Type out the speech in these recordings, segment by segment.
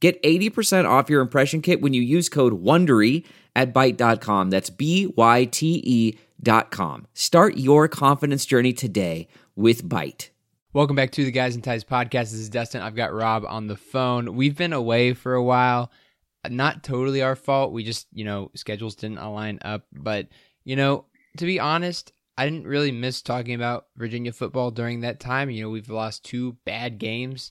Get 80% off your impression kit when you use code WONDERY at Byte.com. That's B-Y-T-E dot com. Start your confidence journey today with Byte. Welcome back to the Guys and Ties podcast. This is Dustin. I've got Rob on the phone. We've been away for a while. Not totally our fault. We just, you know, schedules didn't align up. But, you know, to be honest, I didn't really miss talking about Virginia football during that time. You know, we've lost two bad games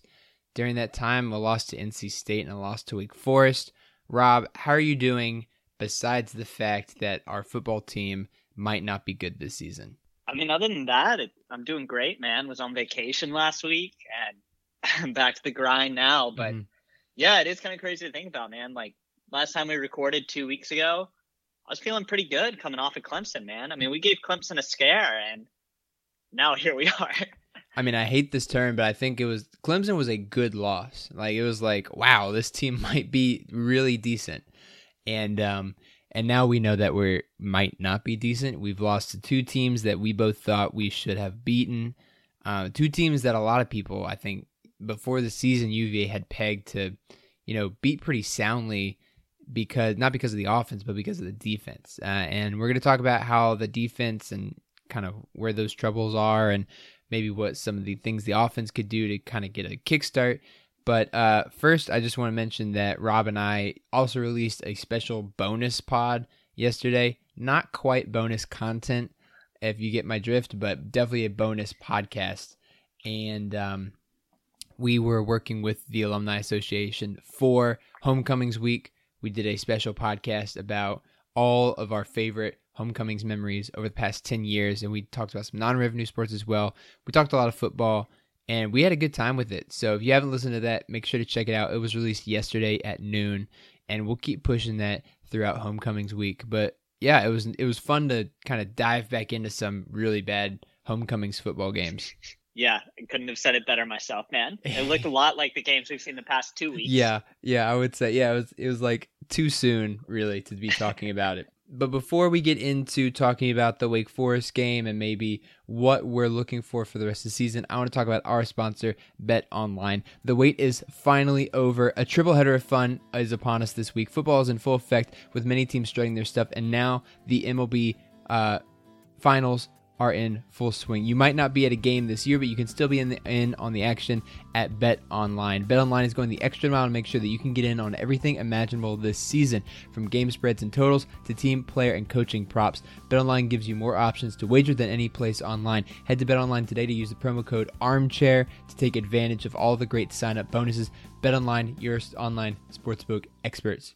during that time a loss to NC State and a loss to Wake Forest. Rob, how are you doing besides the fact that our football team might not be good this season? I mean, other than that, it, I'm doing great, man. Was on vacation last week and I'm back to the grind now. But mm-hmm. yeah, it is kind of crazy to think about, man. Like last time we recorded two weeks ago, I was feeling pretty good coming off of Clemson, man. I mean, we gave Clemson a scare and now here we are. I mean, I hate this term, but I think it was Clemson was a good loss. Like it was like, wow, this team might be really decent, and um, and now we know that we might not be decent. We've lost to two teams that we both thought we should have beaten. Uh, two teams that a lot of people, I think, before the season, UVA had pegged to, you know, beat pretty soundly because not because of the offense, but because of the defense. Uh, and we're going to talk about how the defense and kind of where those troubles are and maybe what some of the things the offense could do to kind of get a kickstart. But uh, first, I just want to mention that Rob and I also released a special bonus pod yesterday. Not quite bonus content, if you get my drift, but definitely a bonus podcast. And um, we were working with the Alumni Association for Homecomings Week. We did a special podcast about all of our favorite homecomings memories over the past 10 years and we talked about some non-revenue sports as well we talked a lot of football and we had a good time with it so if you haven't listened to that make sure to check it out it was released yesterday at noon and we'll keep pushing that throughout homecomings week but yeah it was it was fun to kind of dive back into some really bad homecomings football games yeah, I couldn't have said it better myself, man. It looked a lot like the games we've seen the past two weeks. Yeah, yeah, I would say, yeah, it was it was like too soon, really, to be talking about it. But before we get into talking about the Wake Forest game and maybe what we're looking for for the rest of the season, I want to talk about our sponsor, Bet Online. The wait is finally over. A triple header of fun is upon us this week. Football is in full effect with many teams starting their stuff, and now the MLB uh, finals are in full swing. You might not be at a game this year, but you can still be in, the, in on the action at Bet Online. Bet Online is going the extra mile to make sure that you can get in on everything imaginable this season, from game spreads and totals to team, player, and coaching props. Bet Online gives you more options to wager than any place online. Head to Bet Online today to use the promo code Armchair to take advantage of all the great sign-up bonuses. Bet Online, your online sportsbook experts.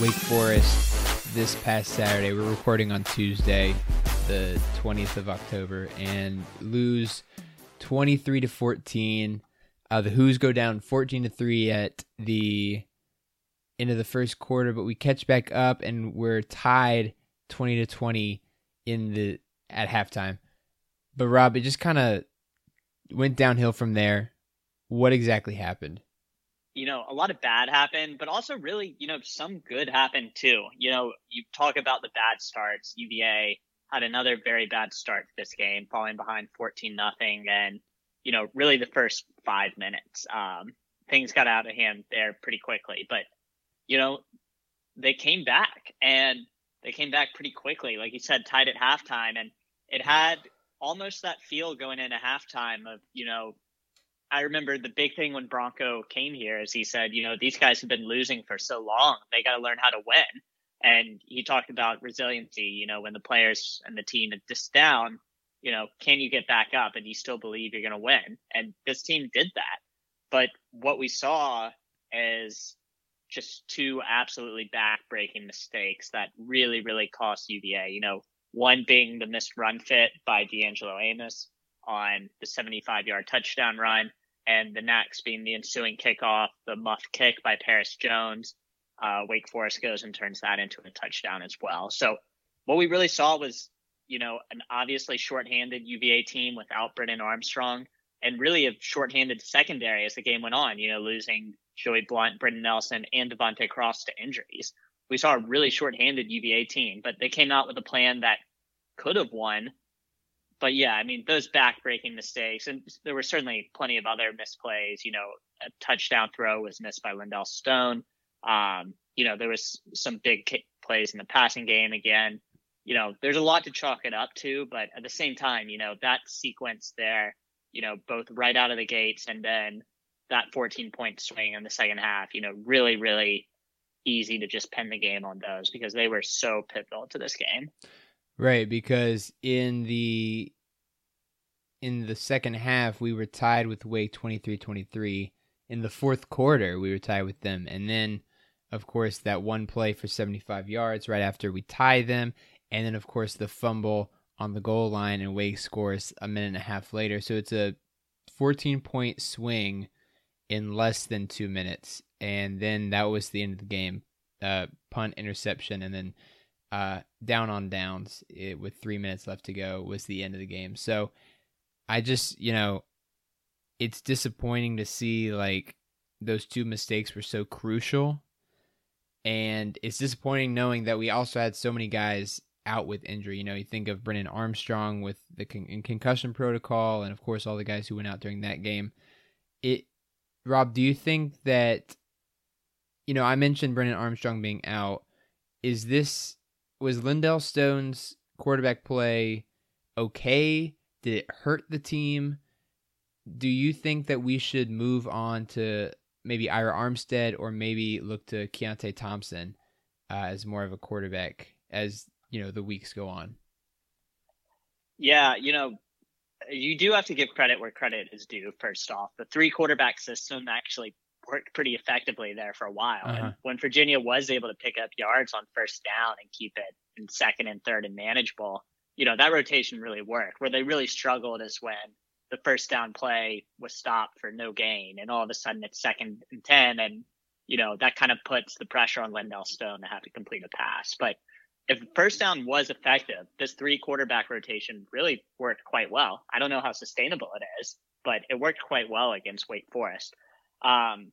Wake Forest this past Saturday. We're recording on Tuesday, the 20th of October, and lose 23 to 14. Uh, the Hoos go down 14 to 3 at the end of the first quarter, but we catch back up and we're tied 20 to 20 in the at halftime. But Rob, it just kind of went downhill from there. What exactly happened? You know, a lot of bad happened, but also really, you know, some good happened too. You know, you talk about the bad starts. UVA had another very bad start to this game, falling behind 14 nothing. And, you know, really the first five minutes, um, things got out of hand there pretty quickly. But, you know, they came back and they came back pretty quickly. Like you said, tied at halftime, and it had almost that feel going into halftime of you know. I remember the big thing when Bronco came here is he said, you know, these guys have been losing for so long. They got to learn how to win. And he talked about resiliency, you know, when the players and the team are just down, you know, can you get back up and you still believe you're going to win? And this team did that. But what we saw is just two absolutely back-breaking mistakes that really, really cost UVA. You know, one being the missed run fit by D'Angelo Amos on the 75-yard touchdown run, and the next being the ensuing kickoff, the muffed kick by Paris Jones. Uh, Wake Forest goes and turns that into a touchdown as well. So what we really saw was, you know, an obviously shorthanded UVA team without Brennan Armstrong and really a shorthanded secondary as the game went on, you know, losing Joey Blount, Brenton Nelson, and De'Vante Cross to injuries. We saw a really shorthanded UVA team, but they came out with a plan that could have won. But yeah, I mean, those back-breaking mistakes, and there were certainly plenty of other misplays. You know, a touchdown throw was missed by Lindell Stone. Um, you know, there was some big plays in the passing game again. You know, there's a lot to chalk it up to, but at the same time, you know, that sequence there, you know, both right out of the gates and then that 14 point swing in the second half, you know, really, really easy to just pen the game on those because they were so pivotal to this game. Right, because in the in the second half we were tied with Wake 23-23. In the fourth quarter we were tied with them and then of course that one play for 75 yards right after we tie them and then of course the fumble on the goal line and Wake scores a minute and a half later. So it's a 14 point swing in less than two minutes, and then that was the end of the game. Uh, punt, interception, and then uh, down on downs it, with three minutes left to go was the end of the game. So I just, you know, it's disappointing to see like those two mistakes were so crucial. And it's disappointing knowing that we also had so many guys out with injury. You know, you think of Brennan Armstrong with the con- concussion protocol, and of course all the guys who went out during that game. It Rob, do you think that you know, I mentioned Brennan Armstrong being out. Is this was Lindell Stone's quarterback play okay? Did it hurt the team? Do you think that we should move on to maybe Ira Armstead or maybe look to Keytaon Thompson uh, as more of a quarterback as you know the weeks go on? Yeah, you know, you do have to give credit where credit is due. First off, the three quarterback system actually worked pretty effectively there for a while. Uh-huh. And when Virginia was able to pick up yards on first down and keep it in second and third and manageable, you know, that rotation really worked. Where they really struggled is when the first down play was stopped for no gain and all of a sudden it's second and 10 and, you know, that kind of puts the pressure on Lindell Stone to have to complete a pass. But if first down was effective, this three quarterback rotation really worked quite well. I don't know how sustainable it is, but it worked quite well against Wake Forest. Um,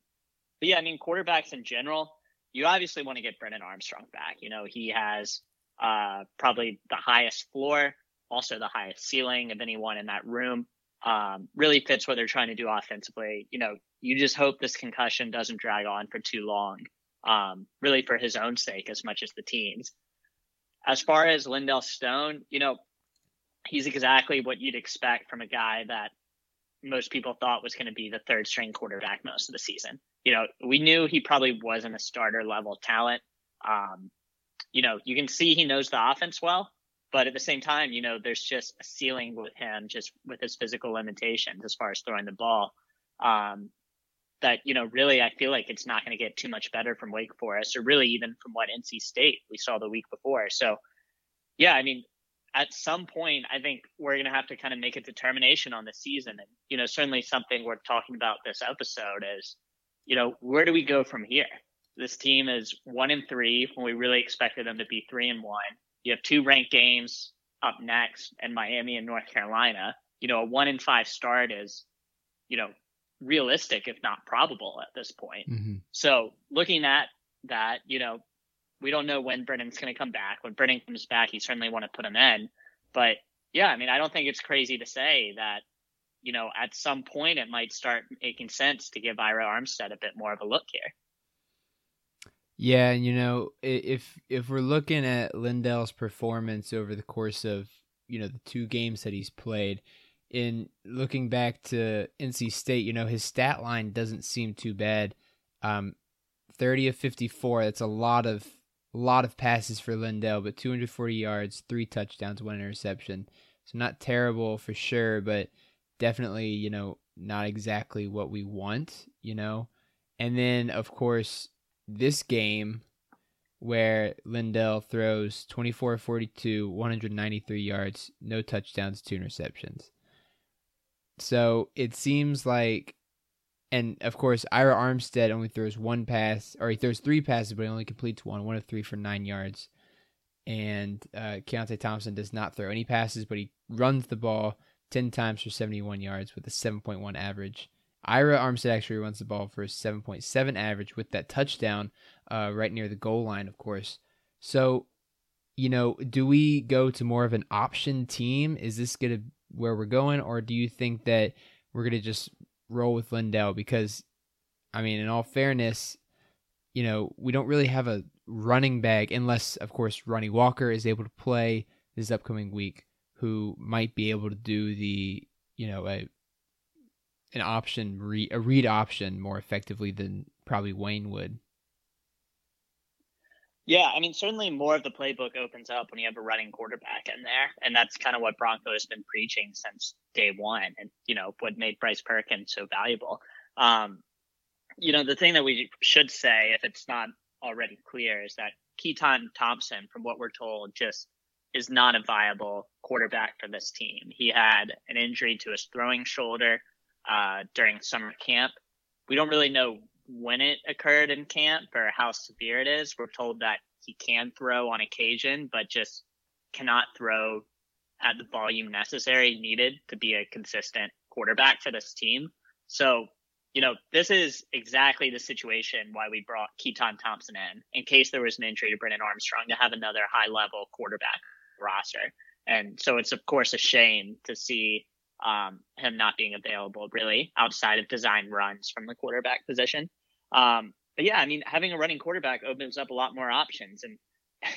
but yeah, I mean, quarterbacks in general, you obviously want to get Brennan Armstrong back. You know, he has uh, probably the highest floor, also the highest ceiling of anyone in that room. Um, really fits what they're trying to do offensively. You know, you just hope this concussion doesn't drag on for too long, um, really for his own sake as much as the team's. As far as Lindell Stone, you know, he's exactly what you'd expect from a guy that most people thought was going to be the third string quarterback most of the season. You know, we knew he probably wasn't a starter level talent. Um, you know, you can see he knows the offense well, but at the same time, you know, there's just a ceiling with him, just with his physical limitations as far as throwing the ball. Um, that you know really I feel like it's not going to get too much better from Wake Forest or really even from what NC State we saw the week before. So yeah, I mean at some point I think we're going to have to kind of make a determination on the season and you know certainly something we're talking about this episode is you know where do we go from here? This team is 1 and 3 when we really expected them to be 3 and 1. You have two ranked games up next and Miami and North Carolina. You know, a 1 in 5 start is you know realistic, if not probable at this point. Mm-hmm. So looking at that, you know, we don't know when Brennan's going to come back. When Brennan comes back, you certainly want to put him in. But yeah, I mean, I don't think it's crazy to say that, you know, at some point it might start making sense to give Ira Armstead a bit more of a look here. Yeah, and you know, if if we're looking at Lindell's performance over the course of you know the two games that he's played, in looking back to NC State, you know his stat line doesn't seem too bad. Um, thirty of fifty four. That's a lot of a lot of passes for Lindell, but two hundred forty yards, three touchdowns, one interception. So not terrible for sure, but definitely you know not exactly what we want. You know, and then of course this game where Lindell throws 24 42, 193 yards, no touchdowns, two interceptions. So it seems like, and of course, Ira Armstead only throws one pass, or he throws three passes, but he only completes one, one of three for nine yards. And uh, Keytaon Thompson does not throw any passes, but he runs the ball 10 times for 71 yards with a 7.1 average. Ira Armstead actually runs the ball for a 7.7 average with that touchdown uh, right near the goal line, of course. So, you know, do we go to more of an option team? Is this going to where we're going, or do you think that we're going to just roll with Lindell? Because, I mean, in all fairness, you know, we don't really have a running back unless, of course, Ronnie Walker is able to play this upcoming week, who might be able to do the, you know, a an option, re- a read option more effectively than probably Wayne would. Yeah, I mean, certainly more of the playbook opens up when you have a running quarterback in there. And that's kind of what Bronco has been preaching since day one and, you know, what made Bryce Perkins so valuable. Um, you know, the thing that we should say, if it's not already clear, is that Keytaon Thompson, from what we're told, just is not a viable quarterback for this team. He had an injury to his throwing shoulder uh, during summer camp. We don't really know when it occurred in camp or how severe it is. We're told that he can throw on occasion, but just cannot throw at the volume necessary needed to be a consistent quarterback for this team. So, you know, this is exactly the situation why we brought Keytaon Thompson in, in case there was an injury to Brennan Armstrong to have another high level quarterback roster. And so it's of course a shame to see um, him not being available really outside of design runs from the quarterback position. Um, but yeah, I mean, having a running quarterback opens up a lot more options. And,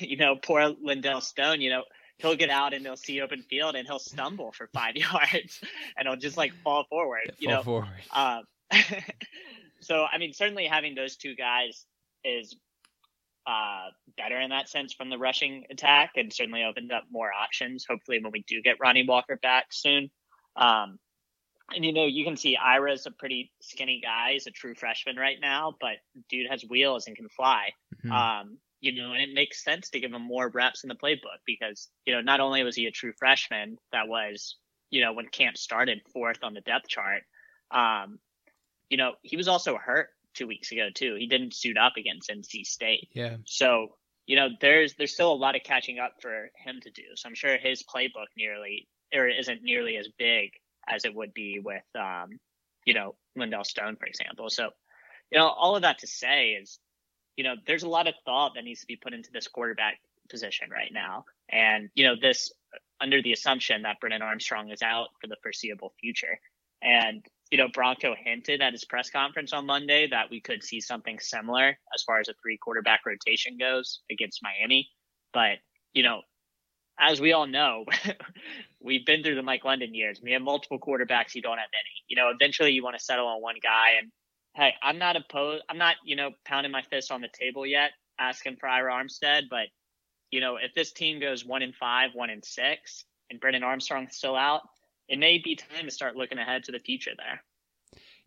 you know, poor Lindell Stone, you know, he'll get out and he'll see open field and he'll stumble for five yards and he'll just like fall forward, yeah, you fall know. Forward. Um, so, I mean, certainly having those two guys is uh, better in that sense from the rushing attack and certainly opened up more options. Hopefully, when we do get Ronnie Walker back soon, um, and you know, you can see Ira's a pretty skinny guy. He's a true freshman right now, but dude has wheels and can fly. Mm-hmm. Um, you know, and it makes sense to give him more reps in the playbook because, you know, not only was he a true freshman that was, you know, when camp started fourth on the depth chart, um, you know, he was also hurt two weeks ago too. He didn't suit up against NC State. Yeah. So, you know, there's there's still a lot of catching up for him to do. So I'm sure his playbook nearly or isn't nearly as big as it would be with, um, you know, Lindell Stone, for example. So, you know, all of that to say is, you know, there's a lot of thought that needs to be put into this quarterback position right now. And, you know, this under the assumption that Brennan Armstrong is out for the foreseeable future. And, you know, Bronco hinted at his press conference on Monday that we could see something similar as far as a three quarterback rotation goes against Miami. But, you know, as we all know, we've been through the Mike London years. We have multiple quarterbacks. You don't have any. You know, eventually you want to settle on one guy. And hey, I'm not opposed. I'm not, you know, pounding my fist on the table yet, asking for Ira Armstead. But you know, if this team goes one in five, one in six, and Brennan Armstrong's still out, it may be time to start looking ahead to the future there.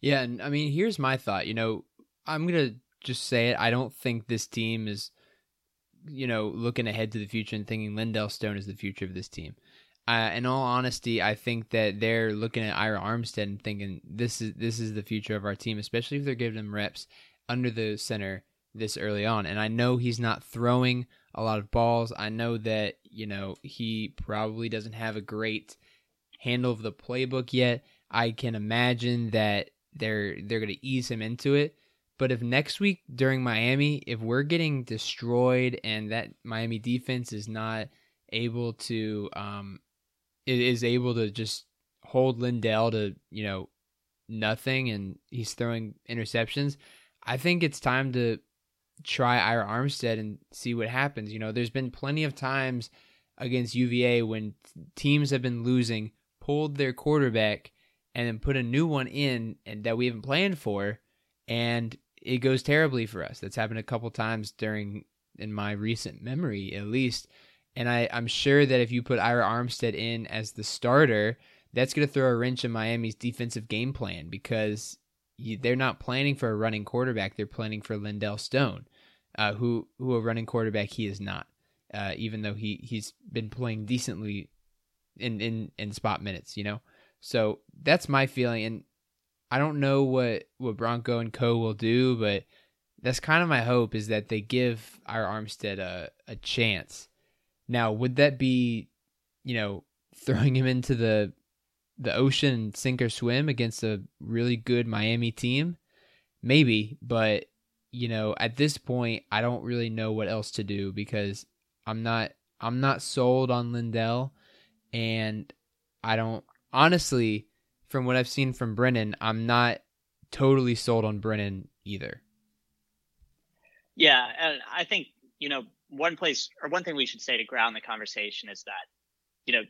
Yeah, and I mean, here's my thought. You know, I'm gonna just say it. I don't think this team is you know, looking ahead to the future and thinking Lindell Stone is the future of this team. Uh, in all honesty, I think that they're looking at Ira Armstead and thinking this is this is the future of our team, especially if they're giving him reps under the center this early on. And I know he's not throwing a lot of balls. I know that you know he probably doesn't have a great handle of the playbook yet. I can imagine that they're they're going to ease him into it. But if next week during Miami, if we're getting destroyed and that Miami defense is not able to, um, is able to just hold Lindell to you know nothing, and he's throwing interceptions, I think it's time to try Ira Armstead and see what happens. You know, there's been plenty of times against UVA when teams have been losing, pulled their quarterback, and then put a new one in and that we haven't planned for, and it goes terribly for us. That's happened a couple times during in my recent memory, at least. And I, I'm sure that if you put Ira Armstead in as the starter, that's going to throw a wrench in Miami's defensive game plan because you, they're not planning for a running quarterback. They're planning for Lindell Stone, uh, who who a running quarterback he is not. Uh, even though he he's been playing decently in in in spot minutes, you know. So that's my feeling, and I don't know what what Bronco and Co will do, but that's kind of my hope is that they give Ira Armstead a a chance. Now, would that be, you know, throwing him into the the ocean sink or swim against a really good Miami team? Maybe, but you know, at this point, I don't really know what else to do because I'm not I'm not sold on Lindell, and I don't honestly, from what I've seen from Brennan, I'm not totally sold on Brennan either. Yeah, and I think you know one place or one thing we should say to ground the conversation is that you know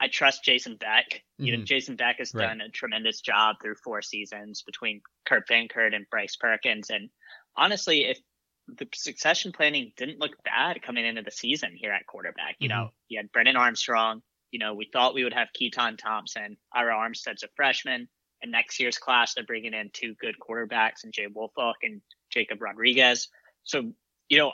I trust Jason Beck. You know, mm-hmm. Jason Beck has right. done a tremendous job through four seasons between Kurt Benkert and Bryce Perkins. And honestly, if the succession planning didn't look bad coming into the season here at quarterback, you mm-hmm. know, you had Brennan Armstrong. You know, we thought we would have Keytaon Thompson, Ira Armstead's a freshman. And next year's class, they're bringing in two good quarterbacks and Jay Woolfolk and Jacob Rodriguez. So, you know,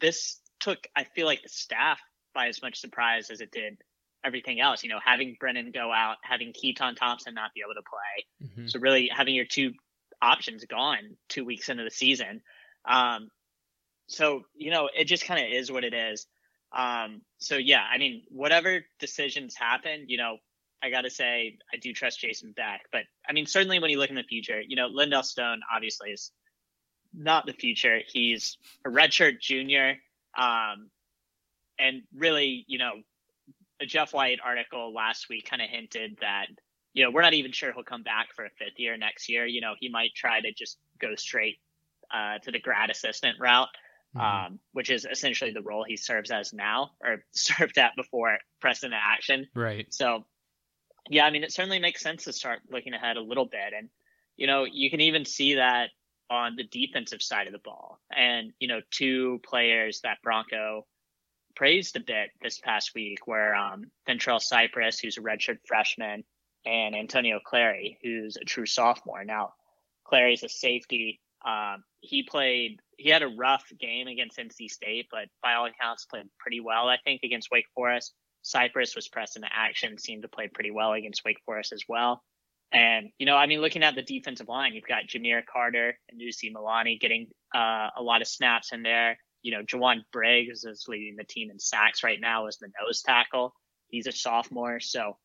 this took, I feel like the staff by as much surprise as it did everything else. You know, having Brennan go out, having Keytaon Thompson not be able to play. Mm-hmm. So really having your two options gone two weeks into the season. Um, so you know, it just kind of is what it is. Um, so yeah, I mean, whatever decisions happen, you know, I got to say I do trust Jason Beck, but I mean, certainly when you look in the future, you know, Lindell Stone obviously is not the future. He's a redshirt junior. Um, and really, you know, a Jeff White article last week kind of hinted that, you know, we're not even sure he'll come back for a fifth year next year. You know, he might try to just go straight uh, to the grad assistant route, mm-hmm. um, which is essentially the role he serves as now or served at before Preston action. Right. So, yeah, I mean, it certainly makes sense to start looking ahead a little bit. And, you know, you can even see that on the defensive side of the ball. And, you know, two players that Bronco praised a bit this past week were um, Fentrell Cypress, who's a redshirt freshman, and Antonio Clary, who's a true sophomore. Now, Clary's a safety. Um, he played, he had a rough game against NC State, but by all accounts played pretty well, I think, against Wake Forest. Cypress was pressed into action, seemed to play pretty well against Wake Forest as well. And, you know, I mean, looking at the defensive line, you've got Jahmeer Carter and Nusi Malani getting uh, a lot of snaps in there you know, Jowon Briggs is leading the team in sacks right now as the nose tackle. He's a sophomore. So,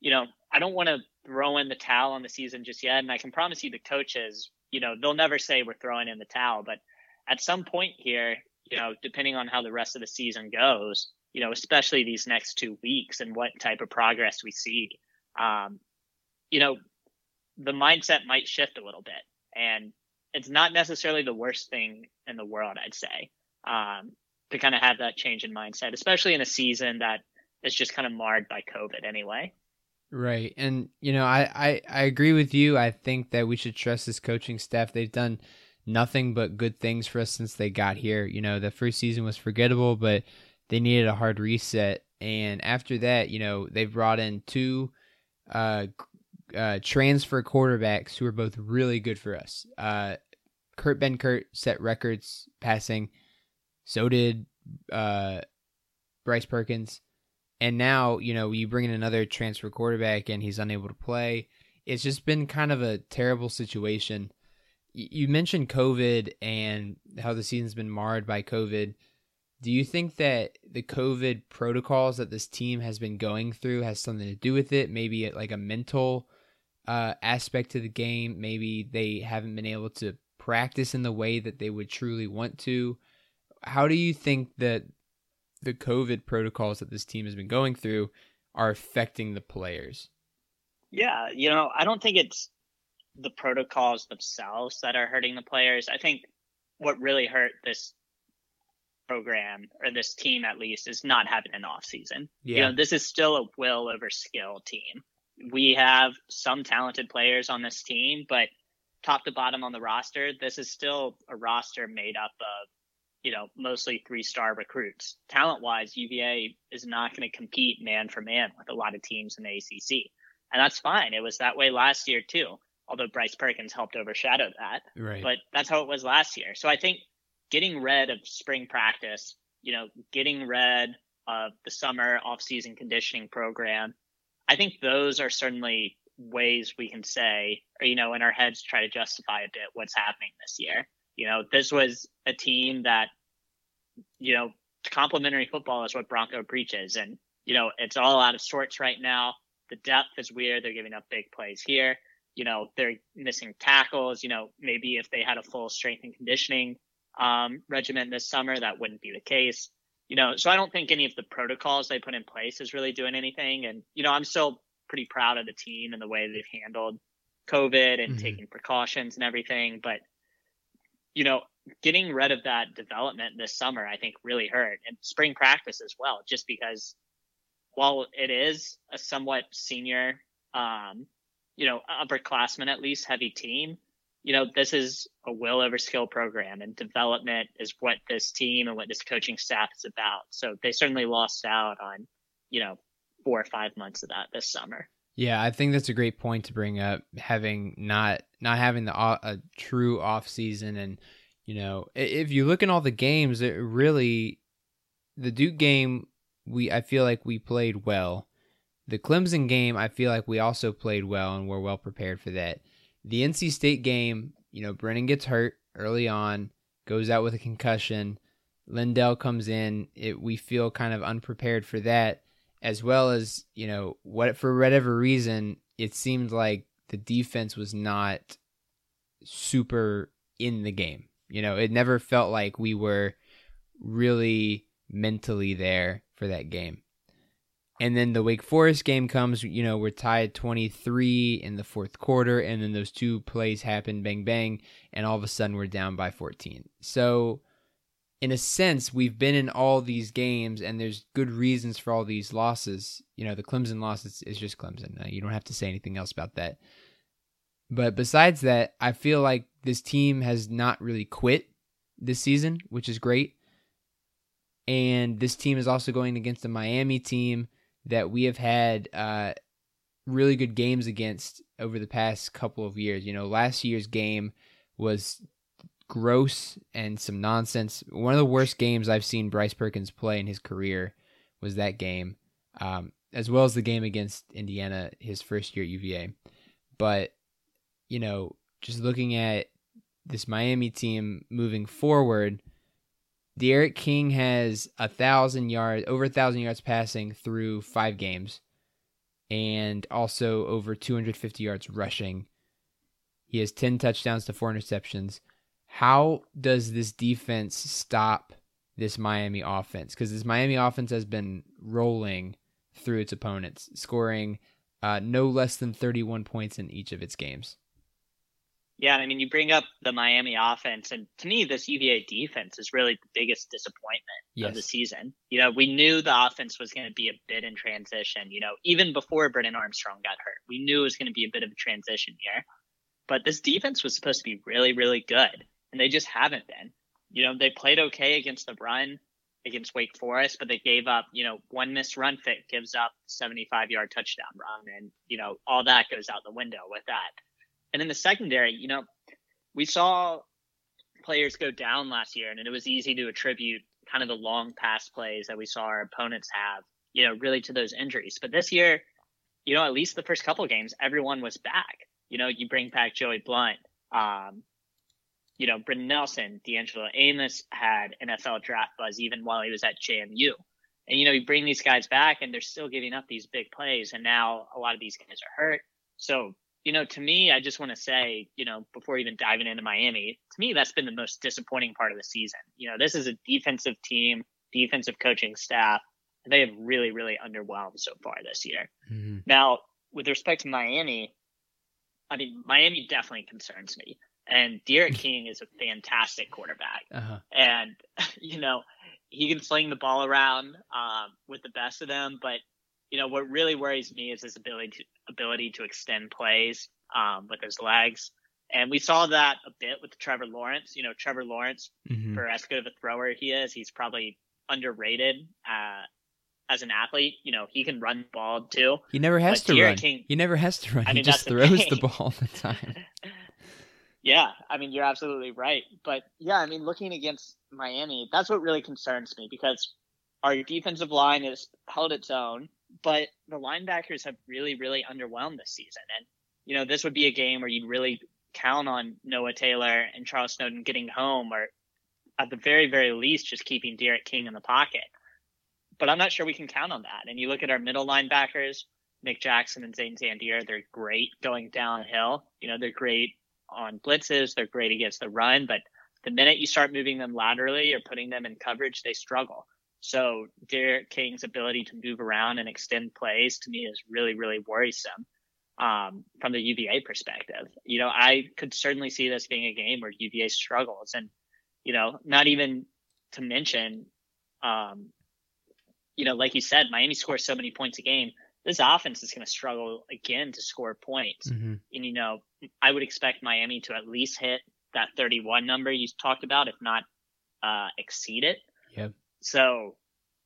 you know, I don't want to throw in the towel on the season just yet. And I can promise you the coaches, you know, they'll never say we're throwing in the towel, but at some point here, you know, depending on how the rest of the season goes, you know, especially these next two weeks and what type of progress we see, um, you know, the mindset might shift a little bit. And it's not necessarily the worst thing in the world, I'd say um, to kind of have that change in mindset, especially in a season that is just kind of marred by COVID anyway. Right. And, you know, I, I, I agree with you. I think that we should trust this coaching staff. They've done nothing but good things for us since they got here. You know, the first season was forgettable, but they needed a hard reset. And after that, you know, they've brought in two uh, uh, transfer quarterbacks who are both really good for us. Uh, Kurt Benkert set records passing. So did uh, Bryce Perkins. And now, you know, you bring in another transfer quarterback and he's unable to play. It's just been kind of a terrible situation. You mentioned COVID and how the season's been marred by COVID. Do you think that the COVID protocols that this team has been going through has something to do with it? Maybe like a mental uh, aspect to the game. Maybe they haven't been able to practice in the way that they would truly want to how do you think that the COVID protocols that this team has been going through are affecting the players? Yeah, you know, I don't think it's the protocols themselves that are hurting the players. I think what really hurt this program or this team at least is not having an off season. Yeah. You know, this is still a will over skill team. We have some talented players on this team, but top to bottom on the roster, this is still a roster made up of, you know, mostly three star recruits. Talent wise, UVA is not going to compete man for man with a lot of teams in the ACC. And that's fine. It was that way last year too, although Bryce Perkins helped overshadow that. Right. But that's how it was last year. So I think getting rid of spring practice, you know, getting rid of the summer off-season conditioning program, I think those are certainly ways we can say, or you know, in our heads try to justify a bit what's happening this year. You know, this was a team that, you know, complementary football is what Bronco preaches, and you know, it's all out of sorts right now. The depth is weird. They're giving up big plays here. You know, they're missing tackles. You know, maybe if they had a full strength and conditioning um, regimen this summer, that wouldn't be the case. You know, so I don't think any of the protocols they put in place is really doing anything. And, you know, I'm still pretty proud of the team and the way they've handled COVID and mm-hmm. taking precautions and everything. But, you know, getting rid of that development this summer, I think really hurt and spring practice as well, just because while it is a somewhat senior, um, you know, upperclassmen at least heavy team, you know, this is a will over skill program and development is what this team and what this coaching staff is about. So they certainly lost out on, you know, four or five months of that this summer. Yeah, I think that's a great point to bring up. Having not not having the uh, a true off season, and you know, if you look in all the games, it really the Duke game we I feel like we played well. The Clemson game, I feel like we also played well and we're well prepared for that. The NC State game, you know, Brennan gets hurt early on, goes out with a concussion. Lindell comes in. It, we feel kind of unprepared for that, as well as you know what for whatever reason it seemed like the defense was not super in the game. You know, it never felt like we were really mentally there for that game. And then the Wake Forest game comes, you know, we're tied 23 in the fourth quarter, and then those two plays happen, bang, bang, and all of a sudden we're down by 14. So, in a sense, we've been in all these games, and there's good reasons for all these losses. You know, the Clemson loss is, is just Clemson. Uh, you don't have to say anything else about that. But besides that, I feel like this team has not really quit this season, which is great. And this team is also going against a Miami team that we have had uh, really good games against over the past couple of years. You know, last year's game was gross and some nonsense. One of the worst games I've seen Bryce Perkins play in his career was that game, um, as well as the game against Indiana his first year at UVA. But, you know, just looking at this Miami team moving forward, D'Eriq King has a thousand yards, over a thousand yards passing through five games, and also over 250 yards rushing. He has 10 touchdowns to four interceptions. How does this defense stop this Miami offense? Because this Miami offense has been rolling through its opponents, scoring uh, no less than 31 points in each of its games. Yeah, I mean, you bring up the Miami offense, and to me, this UVA defense is really the biggest disappointment yes. of the season. You know, we knew the offense was going to be a bit in transition. You know, even before Brennan Armstrong got hurt, we knew it was going to be a bit of a transition year. But this defense was supposed to be really, really good, and they just haven't been. You know, they played okay against the run against Wake Forest, but they gave up, you know, one missed run fit gives up 75 yard touchdown run, and you know, all that goes out the window with that. And in the secondary, you know, we saw players go down last year, and it was easy to attribute kind of the long pass plays that we saw our opponents have, you know, really to those injuries. But this year, you know, at least the first couple games, everyone was back. You know, you bring back Joey Blount. um, you know, Brenton Nelson, D'Angelo Amos had NFL draft buzz even while he was at JMU. And, you know, you bring these guys back and they're still giving up these big plays. And now a lot of these guys are hurt. So you know, to me, I just want to say, you know, before even diving into Miami, to me, that's been the most disappointing part of the season. You know, this is a defensive team, defensive coaching staff. And they have really, really underwhelmed so far this year. Mm-hmm. Now, with respect to Miami, I mean, Miami definitely concerns me. And D'Eriq King is a fantastic quarterback. Uh-huh. And, you know, he can sling the ball around um, with the best of them. But, you know, what really worries me is his ability to, ability to extend plays um, with his legs. And we saw that a bit with Trevor Lawrence. You know, Trevor Lawrence, mm-hmm. for as good of a thrower he is, he's probably underrated uh, as an athlete. You know, he can run the ball too. He never has to run. King, he never has to run. I mean, he just throws the, the ball all the time. yeah, I mean, you're absolutely right. But yeah, I mean, looking against Miami, that's what really concerns me because our defensive line has held its own, but the linebackers have really, really underwhelmed this season. And, you know, this would be a game where you'd really count on Noah Taylor and Charles Snowden getting home or at the very, very least, just keeping D'Eriq King in the pocket. But I'm not sure we can count on that. And you look at our middle linebackers, Nick Jackson and Zane Zandier, they're great going downhill. You know, they're great on blitzes, they're great against the run, but the minute you start moving them laterally or putting them in coverage, they struggle. So D'Eriq King's ability to move around and extend plays to me is really, really worrisome um, from the UVA perspective. You know, I could certainly see this being a game where UVA struggles, and you know, not even to mention, um, you know, like you said, Miami scores so many points a game. This offense is going to struggle again to score points, mm-hmm. and you know, I would expect Miami to at least hit that 31 number you talked about, if not uh, exceed it. Yep. So,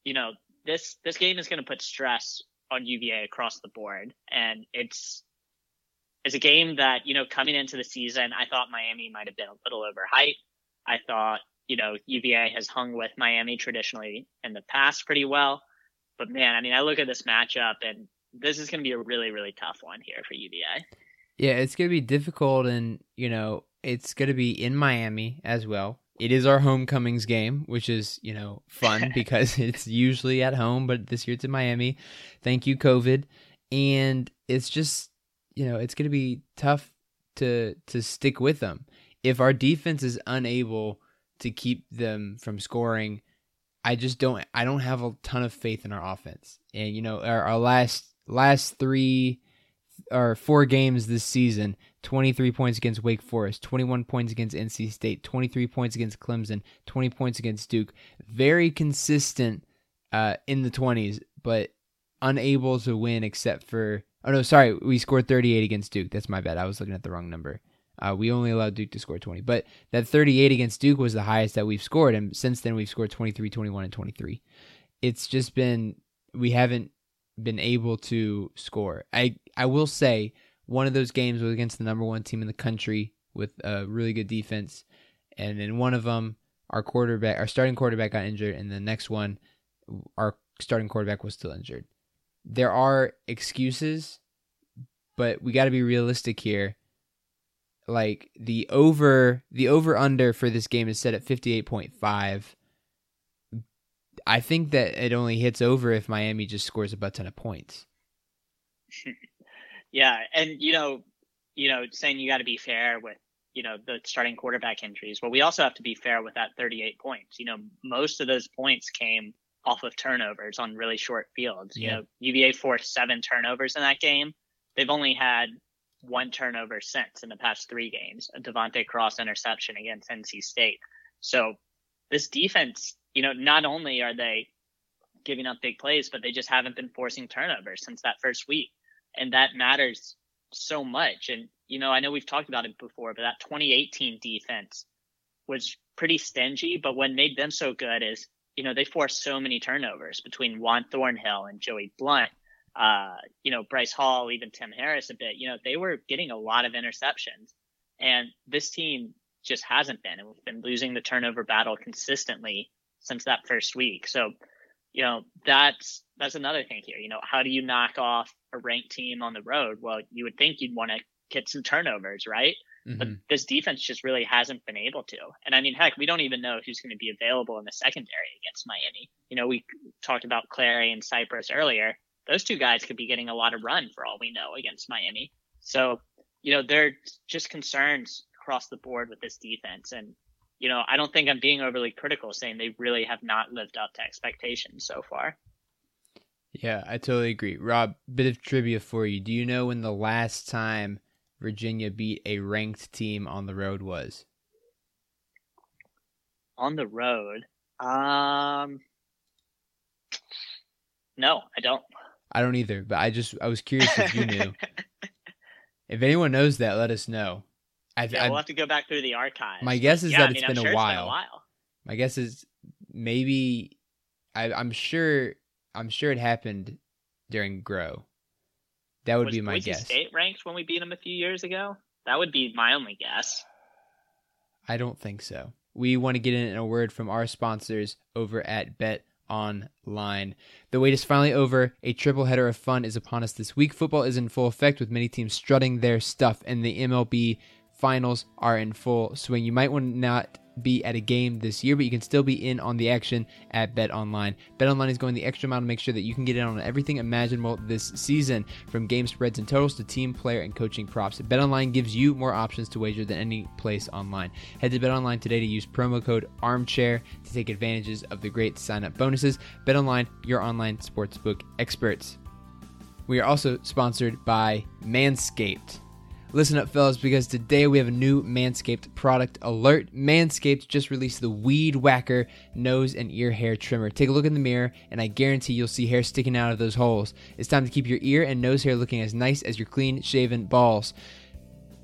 you know, this this game is going to put stress on UVA across the board, and it's it's a game that you know coming into the season, I thought Miami might have been a little overhyped. I thought you know UVA has hung with Miami traditionally in the past pretty well, but man, I mean, I look at this matchup, and this is going to be a really really tough one here for UVA. Yeah, it's going to be difficult, and you know, it's going to be in Miami as well. It is our homecomings game, which is, you know, fun because it's usually at home, but this year it's in Miami. Thank you, COVID. And it's just, you know, it's going to be tough to to stick with them. If our defense is unable to keep them from scoring, I just don't I don't have a ton of faith in our offense. And you know, our, our last last 3 or 4 games this season, 23 points against Wake Forest, 21 points against NC State, 23 points against Clemson, 20 points against Duke. Very consistent uh, in the 20s, but unable to win except for. Oh, no, sorry. We scored 38 against Duke. That's my bad. I was looking at the wrong number. Uh, we only allowed Duke to score 20. But that 38 against Duke was the highest that we've scored. And since then, we've scored 23, 21, and 23. It's just been. We haven't been able to score. I, I will say one of those games was against the number one team in the country with a really good defense, and in one of them, our quarterback, our starting quarterback, got injured, and the next one, our starting quarterback was still injured. There are excuses, but we got to be realistic here. Like the over, the over under for this game is set at fifty eight point five. I think that it only hits over if Miami just scores a butt ton of points. Yeah, and you know, you know, saying you got to be fair with you know the starting quarterback injuries. Well, we also have to be fair with that 38 points. You know, most of those points came off of turnovers on really short fields. Yeah. You know, UVA forced seven turnovers in that game. They've only had one turnover since in the past three games, a De'Vante Cross interception against NC State. So this defense, you know, not only are they giving up big plays, but they just haven't been forcing turnovers since that first week and that matters so much. And you know, I know we've talked about it before, but that 2018 defense was pretty stingy. But what made them so good is, you know, they forced so many turnovers between Juan Thornhill and Joey Blount. Uh, you know, Bryce Hall, even Tim Harris a bit. You know, they were getting a lot of interceptions, and this team just hasn't been. And we've been losing the turnover battle consistently since that first week. So, you know, that's that's another thing here. You know, how do you knock off a ranked team on the road, well, you would think you'd want to get some turnovers, right? Mm-hmm. But this defense just really hasn't been able to. And I mean, heck, we don't even know who's going to be available in the secondary against Miami. You know, we talked about Clary and Cypress earlier. Those two guys could be getting a lot of run for all we know against Miami. So, you know, there are just concerns across the board with this defense. And, you know, I don't think I'm being overly critical saying they really have not lived up to expectations so far. Yeah, I totally agree. Rob, bit of trivia for you. Do you know when the last time Virginia beat a ranked team on the road was? On the road. Um No, I don't. I don't either, but I just I was curious if you knew. if anyone knows that, let us know. I, yeah, I, we'll have to go back through the archives. My guess is yeah, that I mean, it's, been sure a while. it's been a while. My guess is maybe I, I'm sure I'm sure it happened during Groh. That would was be my Boise guess. State ranked when we beat them a few years ago. That would be my only guess. I don't think so. We want to get in a word from our sponsors over at Bet Online. The wait is finally over. A triple header of fun is upon us this week. Football is in full effect with many teams strutting their stuff, and the MLB finals are in full swing. You might want to not be at a game this year, but you can still be in on the action at Bet Online. Bet Online is going the extra mile to make sure that you can get in on everything imaginable this season, from game spreads and totals to team, player, and coaching props. Bet Online gives you more options to wager than any place online. Head to Bet Online today to use promo code Armchair to take advantages of the great sign-up bonuses. Bet Online, your online sportsbook experts. We are also sponsored by Manscaped. Listen up, fellas, because today we have a new Manscaped product alert. Manscaped just released the Weed Whacker nose and ear hair trimmer. Take a look in the mirror, and I guarantee you'll see hair sticking out of those holes. It's time to keep your ear and nose hair looking as nice as your clean shaven balls.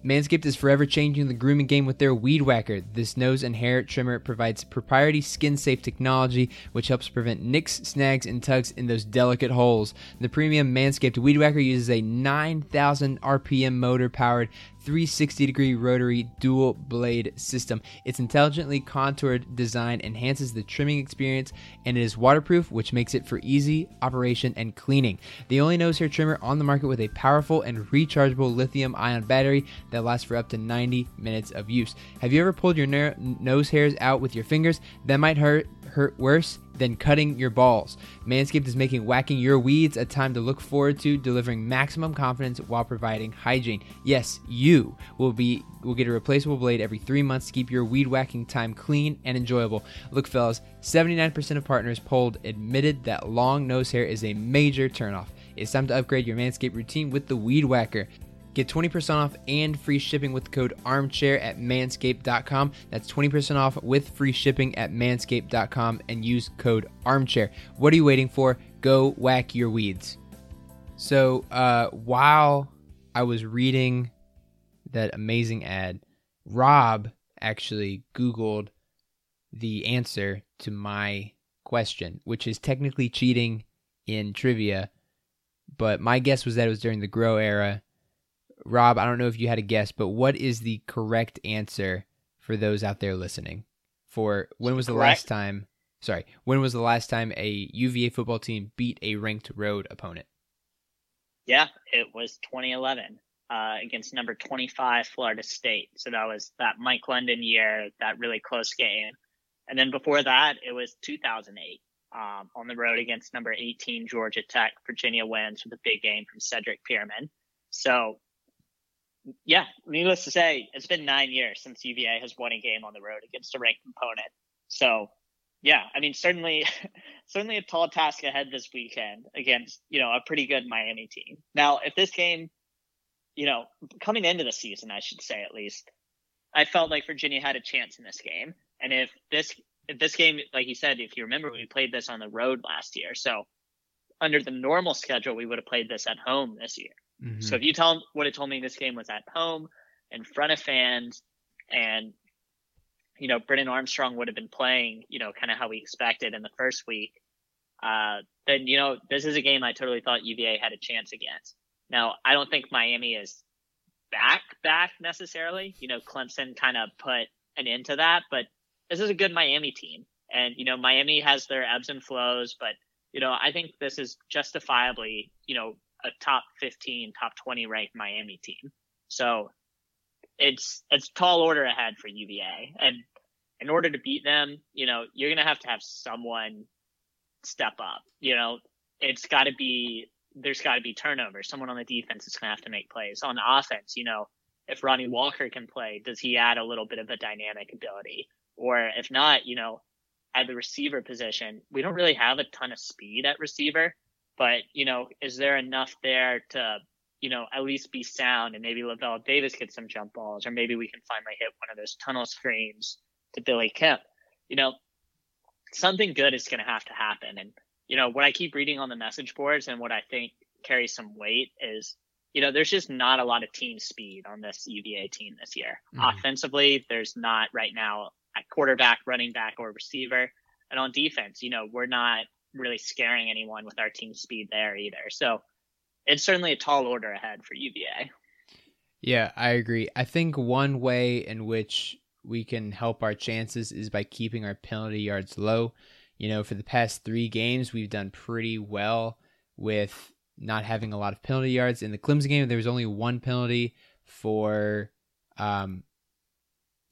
Manscaped is forever changing the grooming game with their Weed Whacker. This nose and hair trimmer provides proprietary skin safe technology which helps prevent nicks, snags, and tugs in those delicate holes. The premium Manscaped Weed Whacker uses a 9,000 RPM motor powered 360 degree rotary dual blade system. Its intelligently contoured design enhances the trimming experience and it is waterproof, which makes it for easy operation and cleaning. The only nose hair trimmer on the market with a powerful and rechargeable lithium ion battery that lasts for up to 90 minutes of use. Have you ever pulled your nose hairs out with your fingers? That might hurt hurt worse than cutting your balls. Manscaped is making whacking your weeds a time to look forward to, delivering maximum confidence while providing hygiene. Yes, you will be will get a replaceable blade every three months to keep your weed whacking time clean and enjoyable. Look, fellas, 79% of partners polled admitted that long nose hair is a major turnoff. It's time to upgrade your Manscaped routine with the Weed Whacker. Get 20% off and free shipping with code armchair at manscaped.com. That's 20% off with free shipping at manscaped.com and use code armchair. What are you waiting for? Go whack your weeds. So, uh, while I was reading that amazing ad, Rob actually Googled the answer to my question, which is technically cheating in trivia. But my guess was that it was during the Groh era Rob, I don't know if you had a guess, but what is the correct answer for those out there listening? For when was the correct. last time? Sorry, when was the last time a UVA football team beat a ranked road opponent? Yeah, it was 2011 uh, against number 25 Florida State. So that was that Mike London year, that really close game. And then before that, it was 2008 um, on the road against number 18 Georgia Tech. Virginia wins with a big game from Cedric Peerman. So yeah, needless to say, it's been nine years since UVA has won a game on the road against a ranked opponent. So, yeah, I mean, certainly, certainly a tall task ahead this weekend against, you know, a pretty good Miami team. Now, if this game, you know, coming into the season, I should say at least, I felt like Virginia had a chance in this game. And if this, if this game, like you said, if you remember, we played this on the road last year. So under the normal schedule, we would have played this at home this year. Mm-hmm. So if you tell would have told me this game was at home in front of fans and you know Brennan Armstrong would have been playing, you know, kind of how we expected in the first week, uh, then you know this is a game I totally thought UVA had a chance against. Now I don't think Miami is back back necessarily. You know, Clemson kind of put an end to that, but this is a good Miami team, and you know Miami has their ebbs and flows, but you know I think this is justifiably you know a top 15, top 20 ranked Miami team. So it's it's tall order ahead for UVA, and in order to beat them, you know, you're gonna have to have someone step up. You know, it's got to be there's got to be turnovers. Someone on the defense is gonna have to make plays. On offense, you know, if Ronnie Walker can play, does he add a little bit of a dynamic ability? Or if not, you know, at the receiver position, we don't really have a ton of speed at receiver. But, you know, is there enough there to you know, at least be sound and maybe Lavel Davis get some jump balls, or maybe we can finally hit one of those tunnel screens to Billy Kemp. You know, something good is going to have to happen. And, you know, what I keep reading on the message boards and what I think carries some weight is, you know, there's just not a lot of team speed on this UVA team this year. Mm-hmm. Offensively, there's not right now at quarterback, running back, or receiver. And on defense, you know, we're not really scaring anyone with our team speed there either. So it's certainly a tall order ahead for UVA. Yeah, I agree. I think one way in which we can help our chances is by keeping our penalty yards low. You know, for the past three games, we've done pretty well with not having a lot of penalty yards. In the Clemson game, there was only one penalty for um,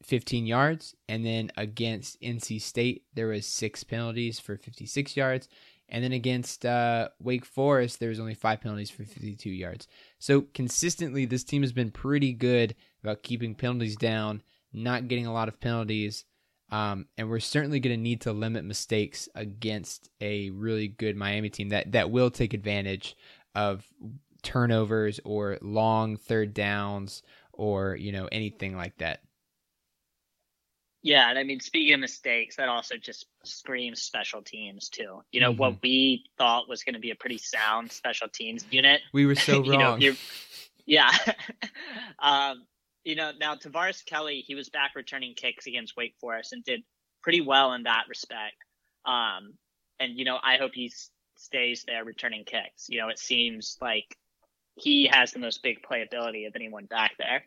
15 yards, and then against NC State, there was six penalties for 56 yards. And then against uh, Wake Forest, there was only five penalties for 52 yards. So consistently, this team has been pretty good about keeping penalties down not getting a lot of penalties. Um, and we're certainly going to need to limit mistakes against a really good Miami team that, that will take advantage of turnovers or long third downs or, you know, anything like that. Yeah, and I mean, speaking of mistakes, that also just screams special teams too. You know, mm-hmm. what we thought was going to be a pretty sound special teams unit. We were so wrong. know, yeah. um, you know, now Tavares Kelly, he was back returning kicks against Wake Forest and did pretty well in that respect. Um, and you know, I hope he stays there returning kicks. You know, it seems like he has the most big playability of anyone back there.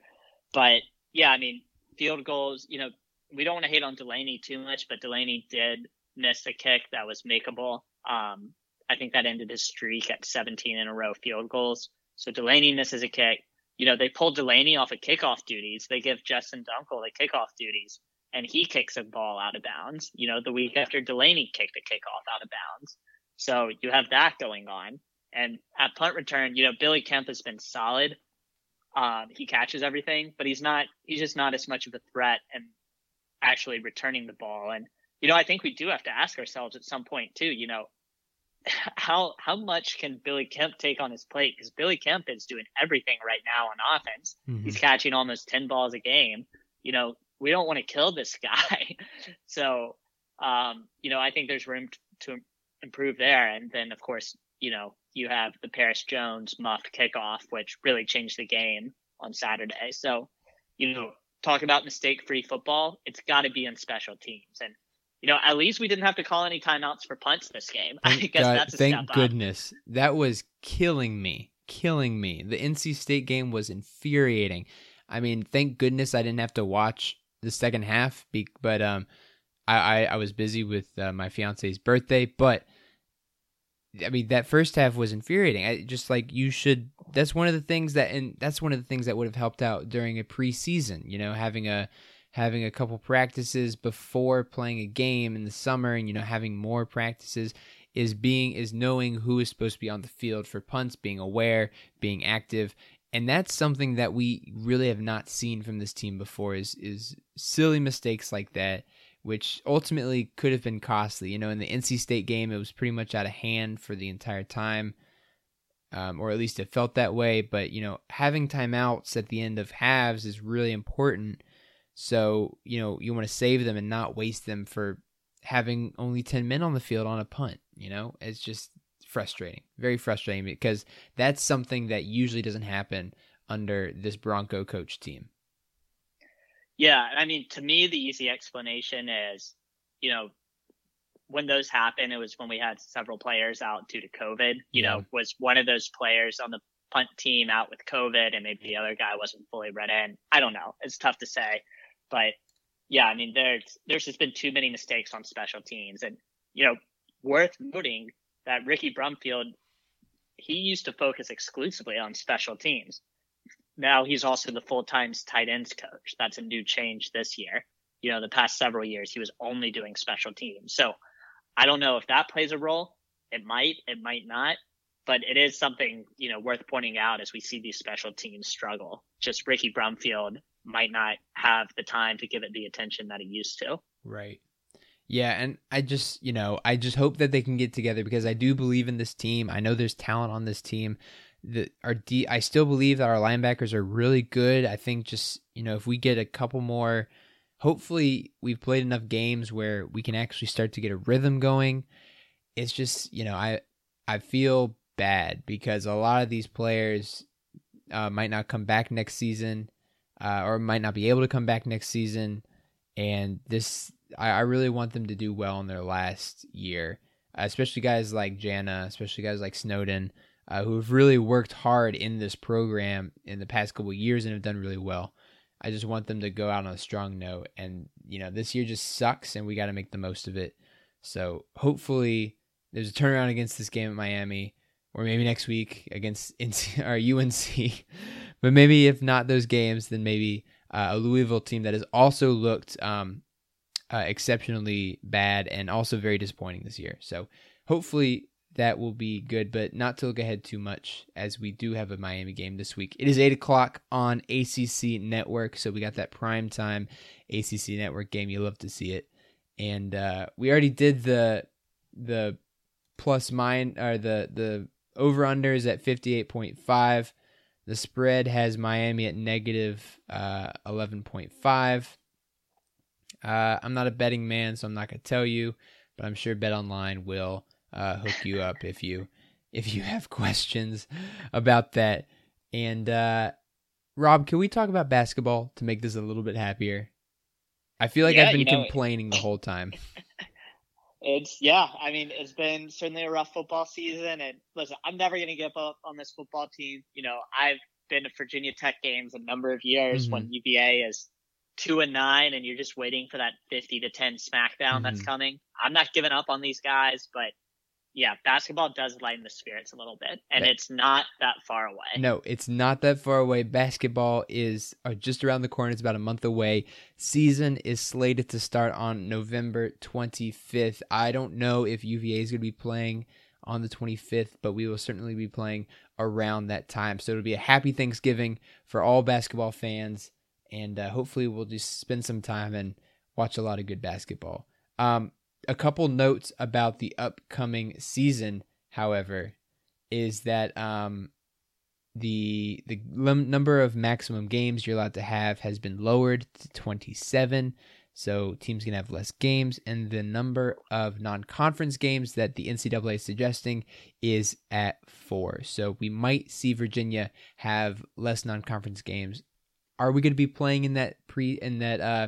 But yeah, I mean, field goals. You know, we don't want to hate on Delaney too much, but Delaney did miss a kick that was makeable. Um, I think that ended his streak at 17 in a row field goals. So Delaney misses a kick you know, they pulled Delaney off of kickoff duties. They give Justin Dunkel the kickoff duties, and he kicks a ball out of bounds. You know, the week after Delaney kicked a kickoff out of bounds. So you have that going on. And at punt return, you know, Billy Kemp has been solid. Um, he catches everything, but he's not, he's just not as much of a threat and actually returning the ball. And, you know, I think we do have to ask ourselves at some point too, you know, how how much can Billy Kemp take on his plate? Because Billy Kemp is doing everything right now on offense. Mm-hmm. He's catching almost ten balls a game. You know, we don't want to kill this guy. so, um, you know, I think there's room to improve there. And then, of course, you know, you have the Paris Jones muffed kickoff, which really changed the game on Saturday. So, you know, talk about mistake free football. It's got to be in special teams. And you know, at least we didn't have to call any timeouts for punts this game. Thank I guess God, that's thank goodness. Up. That was killing me, killing me. The NC State game was infuriating. I mean, thank goodness I didn't have to watch the second half, but um, I I, I was busy with uh, my fiance's birthday, but. I mean that first half was infuriating. I just like you should. That's one of the things that, and that's one of the things that would have helped out during a preseason. You know, having a having a couple practices before playing a game in the summer and you know having more practices is being is knowing who is supposed to be on the field for punts being aware being active and that's something that we really have not seen from this team before is is silly mistakes like that which ultimately could have been costly you know in the NC State game it was pretty much out of hand for the entire time um, or at least it felt that way but you know having timeouts at the end of halves is really important so, you know, you want to save them and not waste them for having only 10 men on the field on a punt, you know? It's just frustrating. Very frustrating because that's something that usually doesn't happen under this Bronco coach team. Yeah, I mean, to me, the easy explanation is, you know, when those happened, it was when we had several players out due to COVID. You yeah. know, was one of those players on the punt team out with COVID, and maybe the other guy wasn't fully read in. I don't know. It's tough to say. But yeah, I mean, there's there's just been too many mistakes on special teams, and you know, worth noting that Ricky Brumfield, he used to focus exclusively on special teams. Now he's also the full time tight ends coach. That's a new change this year. You know, the past several years he was only doing special teams. So I don't know if that plays a role. It might, it might not, but it is something, you know, worth pointing out as we see these special teams struggle. Just Ricky Brumfield might not have the time to give it the attention that he used to. Right. Yeah, and I just, you know, I just hope that they can get together because I do believe in this team. I know there's talent on this team. the our D I still believe that our linebackers are really good. I think just, you know, if we get a couple more hopefully we've played enough games where we can actually start to get a rhythm going. It's just, you know, I I feel bad because a lot of these players uh, might not come back next season uh, or might not be able to come back next season and this I, I really want them to do well in their last year, especially guys like Jana, especially guys like Snowden uh, who have really worked hard in this program in the past couple years and have done really well. I just want them to go out on a strong note. And, you know, this year just sucks and we got to make the most of it. So hopefully there's a turnaround against this game at Miami or maybe next week against NC, or UNC. but maybe if not those games, then maybe uh, a Louisville team that has also looked um, uh, exceptionally bad and also very disappointing this year. So hopefully that will be good, but not to look ahead too much as we do have a Miami game this week. It is 8 o'clock on ACC Network, so we got that prime time ACC Network game. You love to see it. And uh, we already did the the plus mine or the the over under is at 58.5. The spread has Miami at negative, uh, 11.5. Uh, I'm not a betting man, so I'm not going to tell you, but I'm sure Bet Online will uh, hook you up if you if you have questions about that. And uh, Rob, can we talk about basketball to make this a little bit happier? I feel like Yeah, I've been you know- complaining the whole time. It's yeah. I mean, it's been certainly a rough football season, and listen, I'm never going to give up on this football team. You know, I've been to Virginia Tech games a number of years when UVA is two and nine, and you're just waiting for that 50 to 10 smackdown that's Mhm. coming. I'm not giving up on these guys, but yeah, basketball does lighten the spirits a little bit, and it's not that far away. No, it's not that far away. Basketball is uh, just around the corner. It's about a month away. Season is slated to start on November 25th. I don't know if UVA is going to be playing on the 25th, but we will certainly be playing around that time. So it'll be a happy Thanksgiving for all basketball fans, and uh, hopefully we'll just spend some time and watch a lot of good basketball. Um, a couple notes about the upcoming season, however, is that um, the the lim- number of maximum games you're allowed to have has been lowered to 27 so teams can have less games and the number of non-conference games that the ncaa is suggesting is at four. So we might see virginia have less non-conference games. Are we going to be playing in that pre in that uh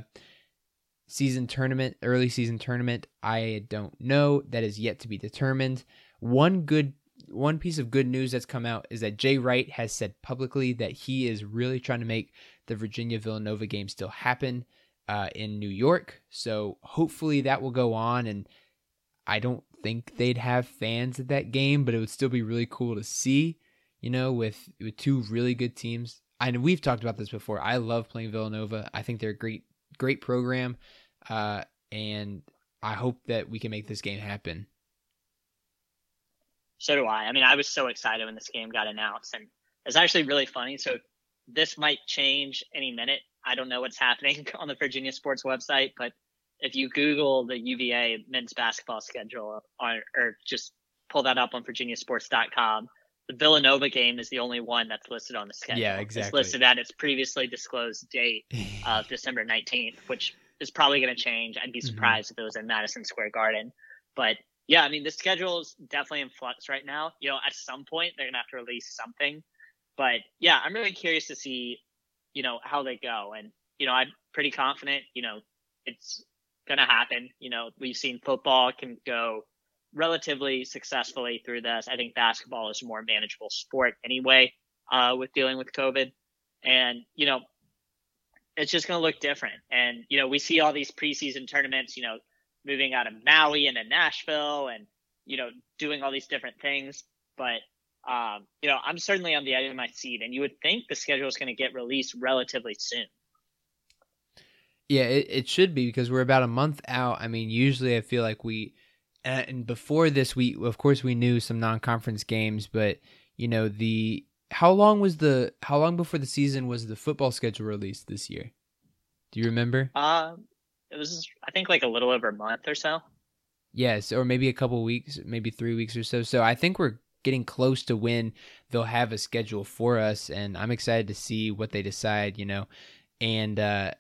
season tournament early season tournament i don't know that is yet to be determined one good one piece of good news that's come out is that Jay Wright has said publicly that he is really trying to make the Virginia Villanova game still happen uh, in New York. So hopefully that will go on. And I don't think they'd have fans at that game, but it would still be really cool to see. You know, with with two really good teams. And we've talked about this before. I love playing Villanova. I think they're a great great program, uh, and I hope that we can make this game happen. So do I. I mean, I was so excited when this game got announced, and it's actually really funny. So this might change any minute. I don't know what's happening on the Virginia Sports website, but if you Google the UVA men's basketball schedule, or, or just pull that up on VirginiaSports.com, the Villanova game is the only one that's listed on the schedule. Yeah, exactly. It's listed at its previously disclosed date of December 19th, which is probably going to change. I'd be Mhm. surprised if it was in Madison Square Garden. But yeah, I mean, the schedule is definitely in flux right now. You know, at some point they're going to have to release something. But yeah, I'm really curious to see, you know, how they go. And, you know, I'm pretty confident, you know, it's going to happen. You know, we've seen football can go relatively successfully through this. I think basketball is a more manageable sport anyway, uh, with dealing with COVID. And, you know, it's just going to look different. And, you know, we see all these preseason tournaments, you know, moving out of Maui and into Nashville and, you know, doing all these different things. But, um, you know, I'm certainly on the edge of my seat and you would think the schedule is going to get released relatively soon. Yeah, it, it should be because we're about a month out. I mean, usually I feel like we, uh, and before this, we of course we knew some non-conference games, but you know the how long was the how long before the season was the football schedule released this year? Do you remember? Um, it was, I think, like a little over a month or so. Yes, or maybe a couple weeks, maybe three weeks or so. So I think we're getting close to when they'll have a schedule for us, and I'm excited to see what they decide. You know, and uh,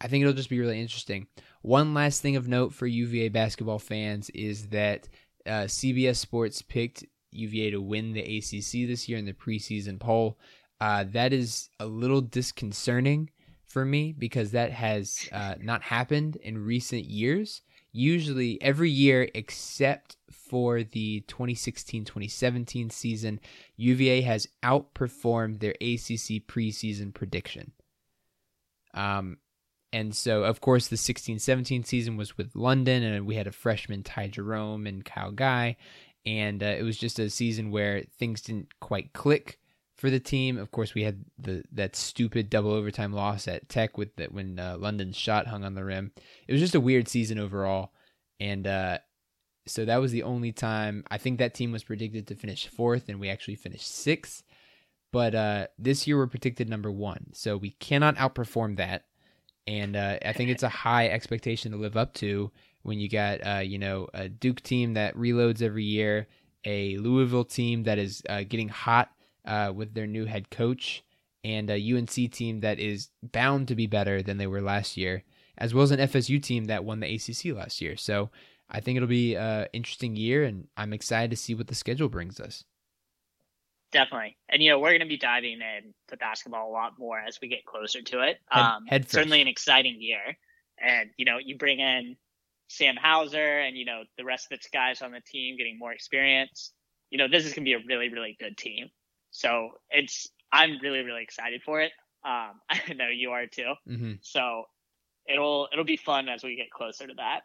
I think it'll just be really interesting. One last thing of note for UVA basketball fans is that uh, CBS Sports picked UVA to win the ACC this year in the preseason poll. Uh, that is a little disconcerting for me because that has uh, not happened in recent years. Usually, every year except for the 2016 2017 season, UVA has outperformed their ACC preseason prediction. Um, and so, of course, the 16 17 season was with London, and we had a freshman, Ty Jerome, and Kyle Guy. And uh, it was just a season where things didn't quite click for the team. Of course, we had the that stupid double overtime loss at Tech with that when uh, London's shot hung on the rim. It was just a weird season overall, and uh, so that was the only time I think that team was predicted to finish fourth, and we actually finished sixth. But uh, this year we're predicted number one, so we cannot outperform that and uh, I think it's a high expectation to live up to when you got uh, you know a Duke team that reloads every year, a Louisville team that is uh, getting hot uh, with their new head coach, and a UNC team that is bound to be better than they were last year, as well as an FSU team that won the ACC last year. So I think it'll be an interesting year, and I'm excited to see what the schedule brings us. Definitely. And, you know, we're going to be diving into basketball a lot more as we get closer to it. Um, head, certainly an exciting year. And, you know, you bring in Sam Hauser and, you know, the rest of the guys on the team getting more experience. You know, this is going to be a really, really good team. So it's, I'm really, really excited for it. Um, I know you are too. Mm-hmm. So it'll, it'll be fun as we get closer to that.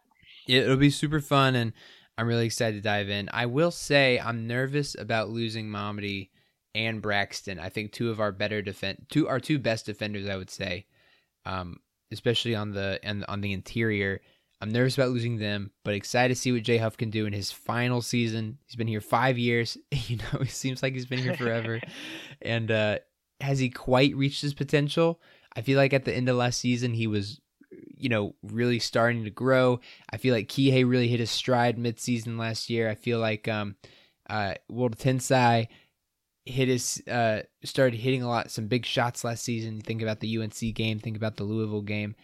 Yeah, it'll be super fun. And, I'm really excited to dive in. I will say I'm nervous about losing Mamadi and Braxton. I think two of our better defend two our two best defenders, I would say, um, especially on the and on the interior. I'm nervous about losing them, but excited to see what Jay Huff can do in his final season. He's been here five years. You know, it seems like he's been here forever. and uh, has he quite reached his potential? I feel like at the end of last season, he was, you know, really starting to grow. I feel like Kihei really hit his stride mid-season last year. I feel like um, uh, Woldetensae hit his uh started hitting a lot some big shots last season. Think about the UNC game, think about the Louisville game,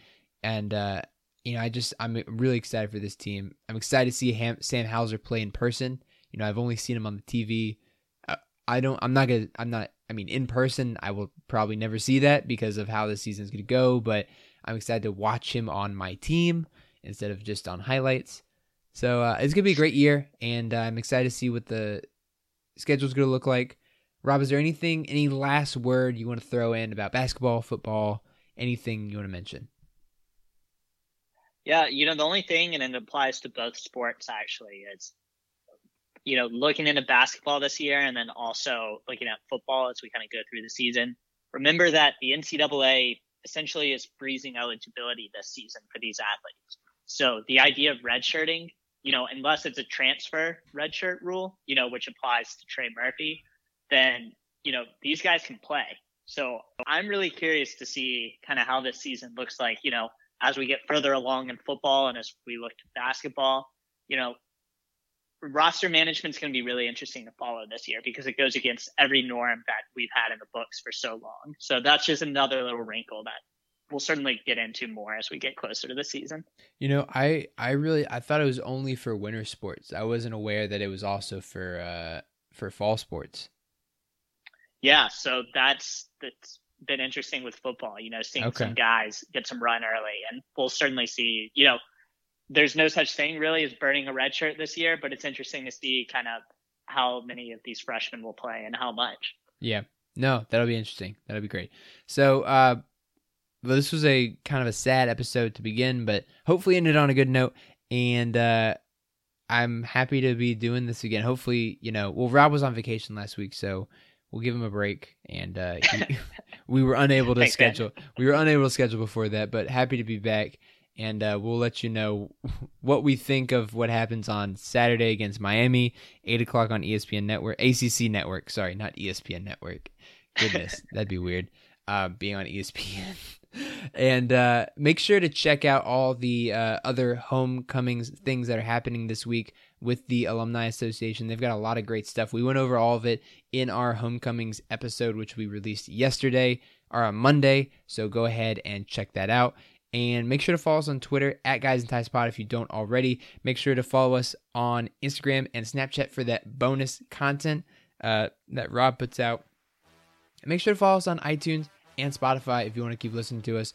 and uh, you know I just I'm really excited for this team. I'm excited to see Ham, Sam Hauser play in person. You know I've only seen him on the TV. Uh, I don't. I'm not gonna. I'm not. I mean, in person, I will probably never see that because of how the season's gonna go. But I'm excited to watch him on my team instead of just on highlights. So uh, it's gonna be a great year, and uh, I'm excited to see what the schedule's gonna look like. Rob, is there anything, any last word you want to throw in about basketball, football, anything you want to mention? Yeah, you know, the only thing, and it applies to both sports actually, is, you know, looking into basketball this year and then also looking at football as we kind of go through the season. Remember that the NCAA essentially is freezing eligibility this season for these athletes. So the idea of redshirting, you know, unless it's a transfer redshirt rule, you know, which applies to Trey Murphy, then you know these guys can play. So I'm really curious to see kind of how this season looks like. You know, as we get further along in football and as we look to basketball, you know, roster management is going to be really interesting to follow this year because it goes against every norm that we've had in the books for so long. So that's just another little wrinkle that we'll certainly get into more as we get closer to the season. You know, I I really I thought it was only for winter sports. I wasn't aware that it was also for uh for fall sports yeah, so that's that's been interesting with football. You know, seeing okay. some guys get some run early, and we'll certainly see. You know, there's no such thing really as burning a red shirt this year, but it's interesting to see kind of how many of these freshmen will play and how much. Yeah, no, that'll be interesting. That'll be great. So, uh, well, this was a kind of a sad episode to begin, but hopefully ended on a good note. And uh, I'm happy to be doing this again. Hopefully, you know, well, Rob was on vacation last week, so we'll give him a break. And uh, he, we were unable to Thanks, schedule. Man. We were unable to schedule before that, but happy to be back. And uh, we'll let you know what we think of what happens on Saturday against Miami, eight o'clock on ESPN Network, ACC Network. Sorry, not ESPN Network. Goodness, that'd be weird. Uh, being on ESPN. and uh, make sure to check out all the uh, other homecomings things that are happening this week with the Alumni Association. They've got a lot of great stuff. We went over all of it in our Homecomings episode, which we released yesterday or on Monday. So go ahead and check that out. And make sure to follow us on Twitter at Guys and Ties Pod if you don't already. Make sure to follow us on Instagram and Snapchat for that bonus content uh, that Rob puts out. And make sure to follow us on iTunes and Spotify if you want to keep listening to us.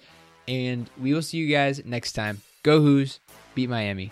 And we will see you guys next time. Go Hoos, beat Miami.